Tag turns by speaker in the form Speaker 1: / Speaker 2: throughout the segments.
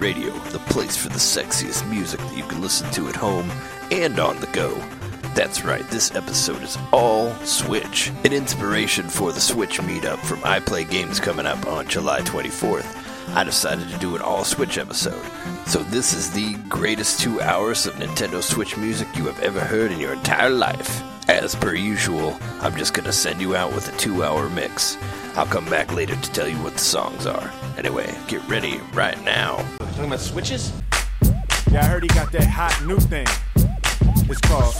Speaker 1: Radio, the place for the sexiest music that you can listen to at home and on the go. That's right, this episode is all Switch, an inspiration for the Switch meetup from I Play Games coming up on July 24th. I decided to do an all Switch episode. So, this is the greatest two hours of Nintendo Switch music you have ever heard in your entire life. As per usual, I'm just gonna send you out with a two hour mix. I'll come back later to tell you what the songs are. Anyway, get ready right now.
Speaker 2: Talking about switches?
Speaker 3: Yeah, I heard he got that hot new thing. It's called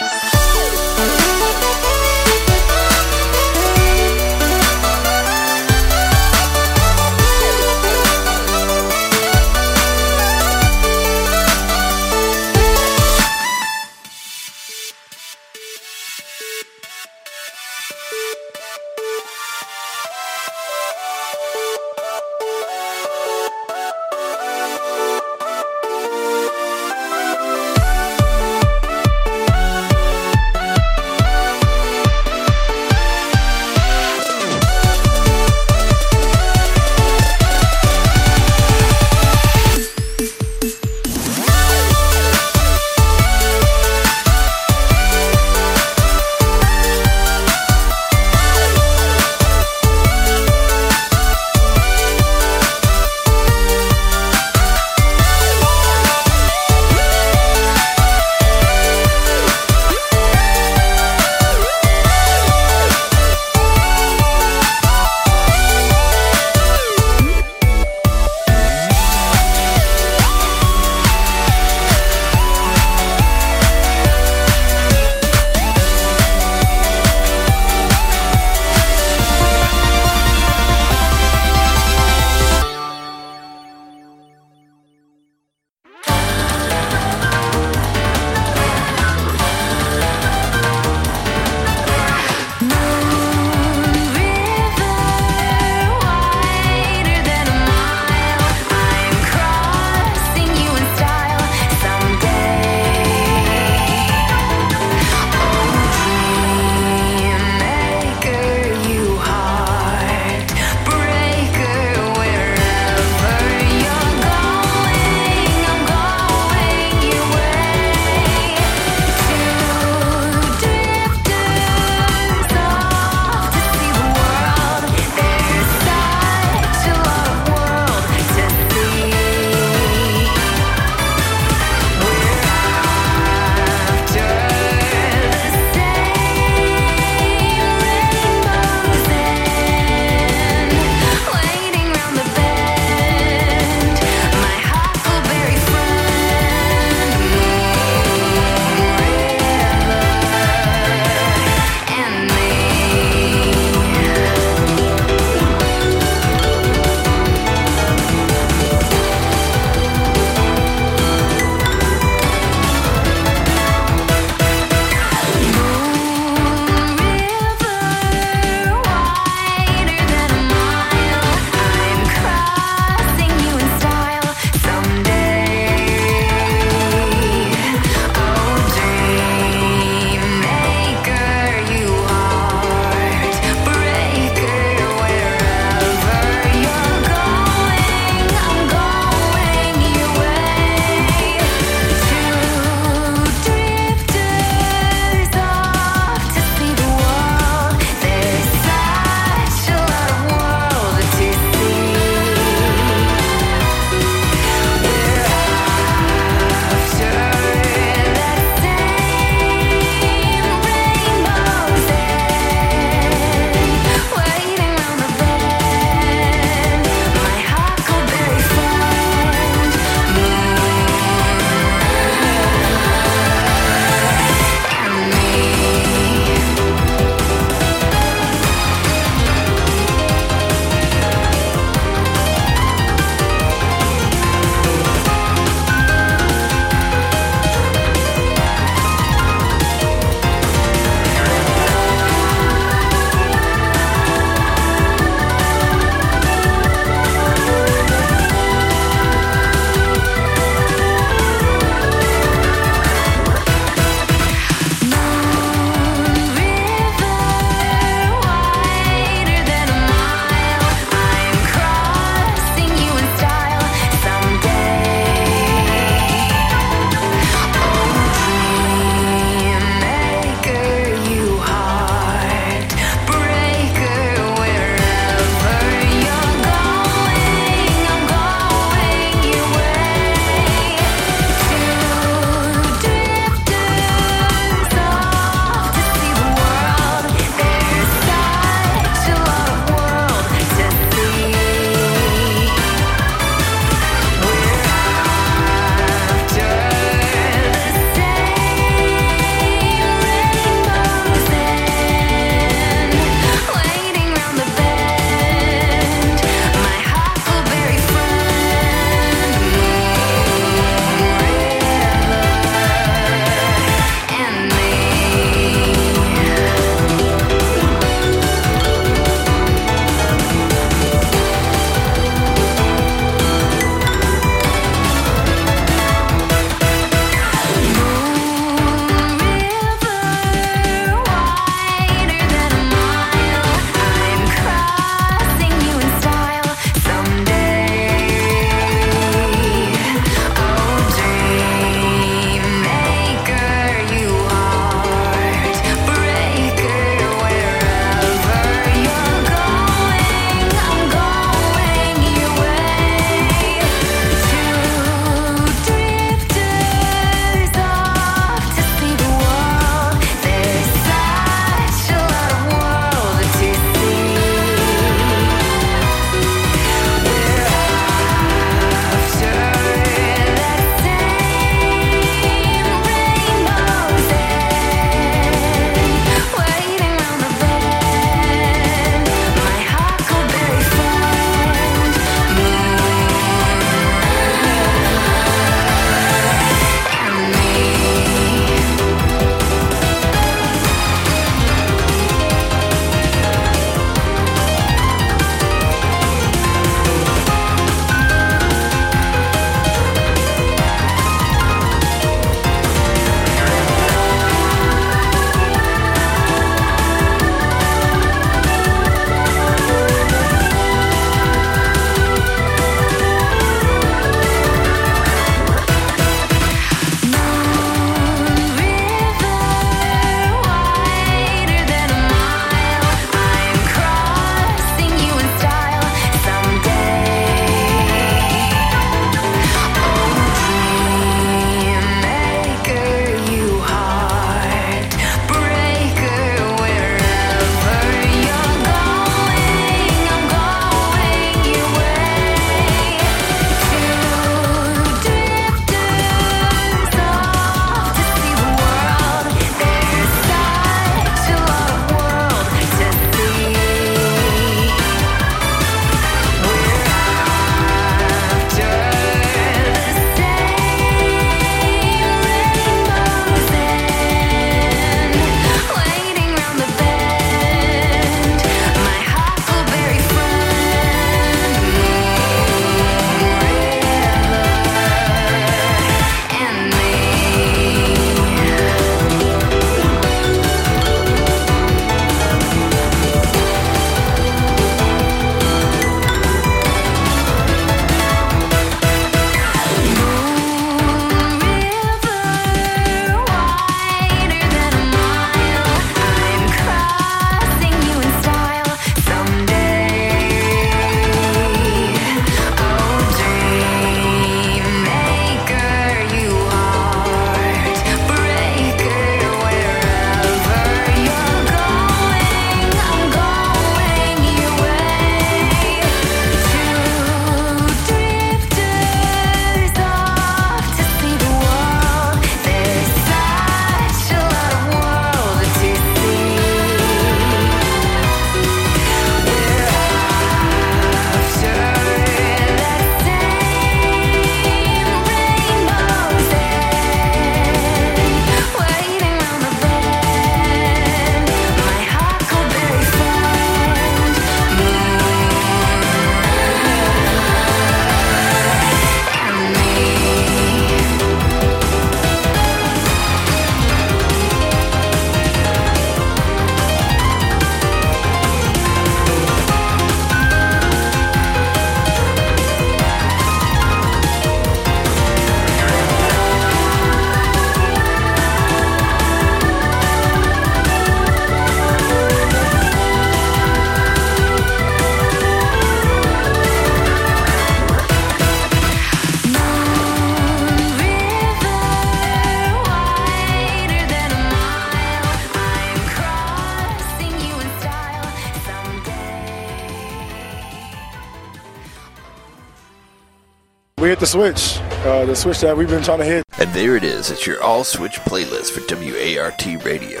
Speaker 4: Hit the switch, uh, the switch that we've been trying to hit.
Speaker 1: And there it is. It's your all switch playlist for WART Radio.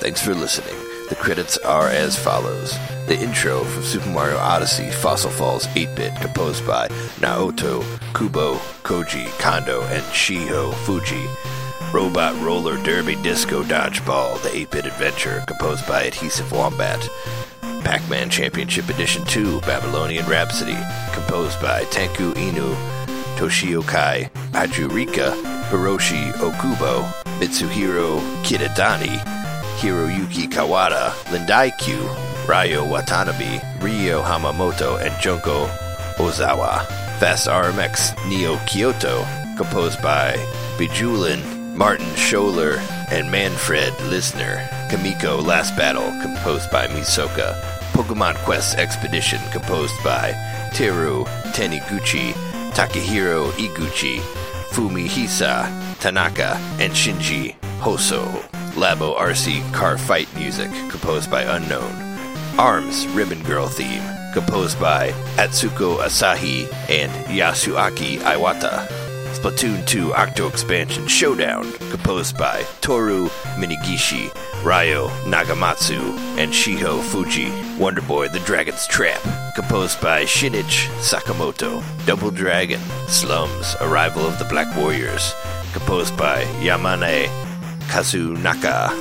Speaker 1: Thanks for listening. The credits are as follows. The intro from Super Mario Odyssey Fossil Falls 8-bit composed by Naoto, Kubo, Koji, Kondo, and Shiho Fuji. Robot Roller Derby Disco Dodgeball, the 8-bit adventure composed by Adhesive Wombat. Pac-Man Championship Edition 2 Babylonian Rhapsody composed by Tanku Inu Toshio Kai, Ajurika, Hiroshi Okubo, Mitsuhiro Kidadani, Hiroyuki Kawada, Lindai Ryo Watanabe, Ryo Hamamoto, and Junko Ozawa. Fast RMX Neo Kyoto, composed by Bejulin, Martin Scholler, and Manfred Linzner. Kamiko Last Battle, composed by Misoka. Pokemon Quest Expedition, composed by Teru Taniguchi Takahiro Iguchi, Fumihisa Tanaka, and Shinji Hoso. Labo RC Car Fight music, composed by Unknown. Arms Ribbon Girl theme, composed by Atsuko Asahi and Yasuaki Iwata. Splatoon 2 Octo Expansion Showdown, composed by Toru Minegishi, Ryo Nagamatsu, and Shiho Fuji. Wonder Boy The Dragon's Trap, composed by Shinichi Sakamoto. Double Dragon, Slums, Arrival of the Black Warriors, composed by Yamane Kazunaka.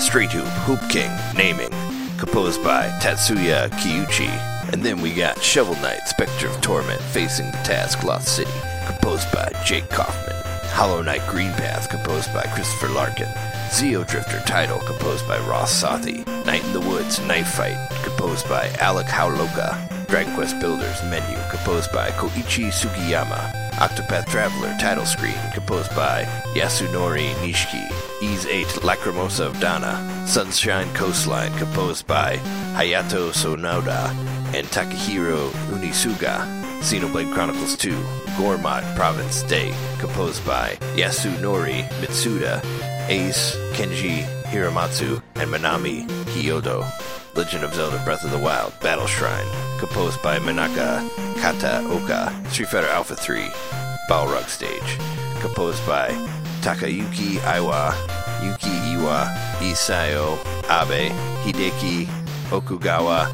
Speaker 1: Street Hoop, Hoop King, Naming, composed by Tatsuya Kiyuchi. And then we got Shovel Knight, Spectre of Torment, Facing the Task, Lost City, composed by Jake Kaufman. Hollow Knight Green Path, composed by Christopher Larkin. Xeodrifter title, composed by Ross Sathi. Night in the Woods, Knife Fight, composed by Alec Holowka. Dragon Quest Builders menu, composed by Koichi Sugiyama. Octopath Traveler title screen, composed by Yasunori Nishiki. Ys 8 Lacrimosa of Dana. Sunshine Coastline, composed by Hayato Sonoda and Takahiro Unisuga. Xenoblade Chronicles 2, Gormott Province Day, composed by Yasunori Mitsuda, Ace, Kenji Hiramatsu, and Manami Hyodo. Legend of Zelda Breath of the Wild, Battle Shrine, composed by Manaka Kataoka. Street Fighter Alpha 3, Balrog Stage, composed by Takayuki Iwa, Yuki Iwa, Isao Abe, Hideki Okugawa,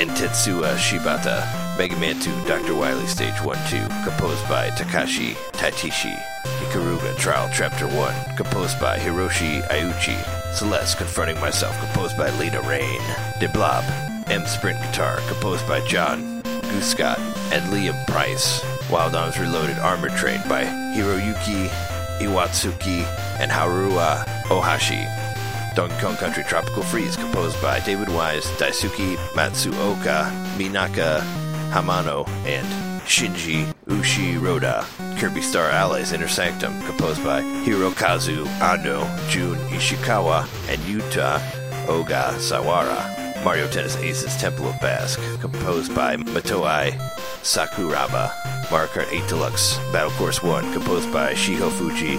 Speaker 1: and Tetsuya Shibata. Mega Man 2 Dr. Wily Stage 1-2, composed by Takashi Tateishi. Ikaruga Trial Chapter 1, composed by Hiroshi Aiuchi. Celeste Confronting Myself, composed by Lena Raine. De Blob, M Sprint Guitar, composed by John Guscott and Liam Price. Wild Arms Reloaded Armor Train by Hiroyuki Iwatsuki and Harua Ohashi. Donkey Kong Country Tropical Freeze, composed by David Wise, Daisuke Matsuoka, Minako Hamano, and Shinji Ushiroda. Kirby Star Allies Inner Sanctum, composed by Hirokazu Ando, Jun Ishikawa, and Yuta Ogasawara. Mario Tennis Aces Temple of Basque, composed by Motoi Sakuraba. Mario Kart 8 Deluxe Battle Course 1, composed by Shiho Fuji,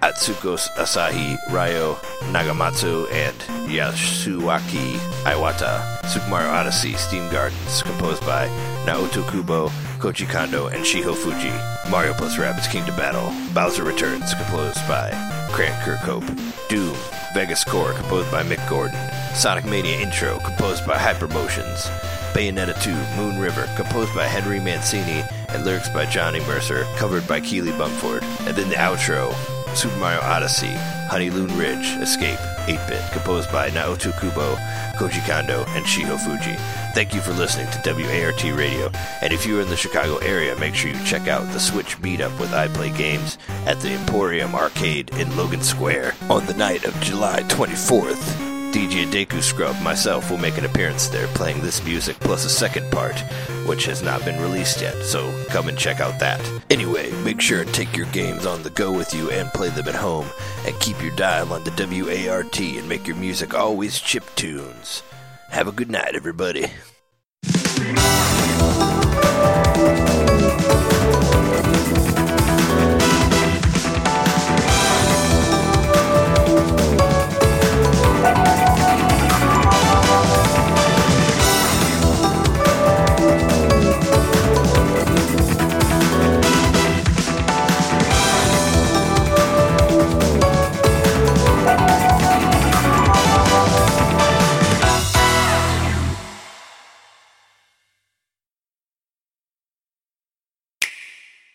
Speaker 1: Atsuko Asahi, Ryo Nagamatsu, and Yasuaki Iwata. Super Mario Odyssey Steam Gardens, composed by Naoto Kubo, Koji Kondo, and Shiho Fuji. Mario plus Rabbids Kingdom Battle. Bowser Returns, composed by Grant Kirkhope. Doom, Vegas Core, composed by Mick Gordon. Sonic Mania Intro, composed by Hyperpotions. Bayonetta 2, Moon River, composed by Henry Mancini, and lyrics by Johnny Mercer, covered by Keely Bumford. And then the outro, Super Mario Odyssey, Honeylune Ridge, Escape, 8-bit, composed by Naoto Kubo, Koji Kondo, and Shiho Fuji. Thank you for listening to WART Radio, and if you're in the Chicago area, make sure you check out the Switch Meetup with I Play Games at the Emporium Arcade in Logan Square on the night of July 24th. DJ Deku Scrub, myself, will make an appearance there playing this music plus a second part, which has not been released yet, so come and check out that. Anyway, make sure and take your games on the go with you and play them at home, and keep your dial on the WART and make your music always chip tunes. Have a good night, everybody.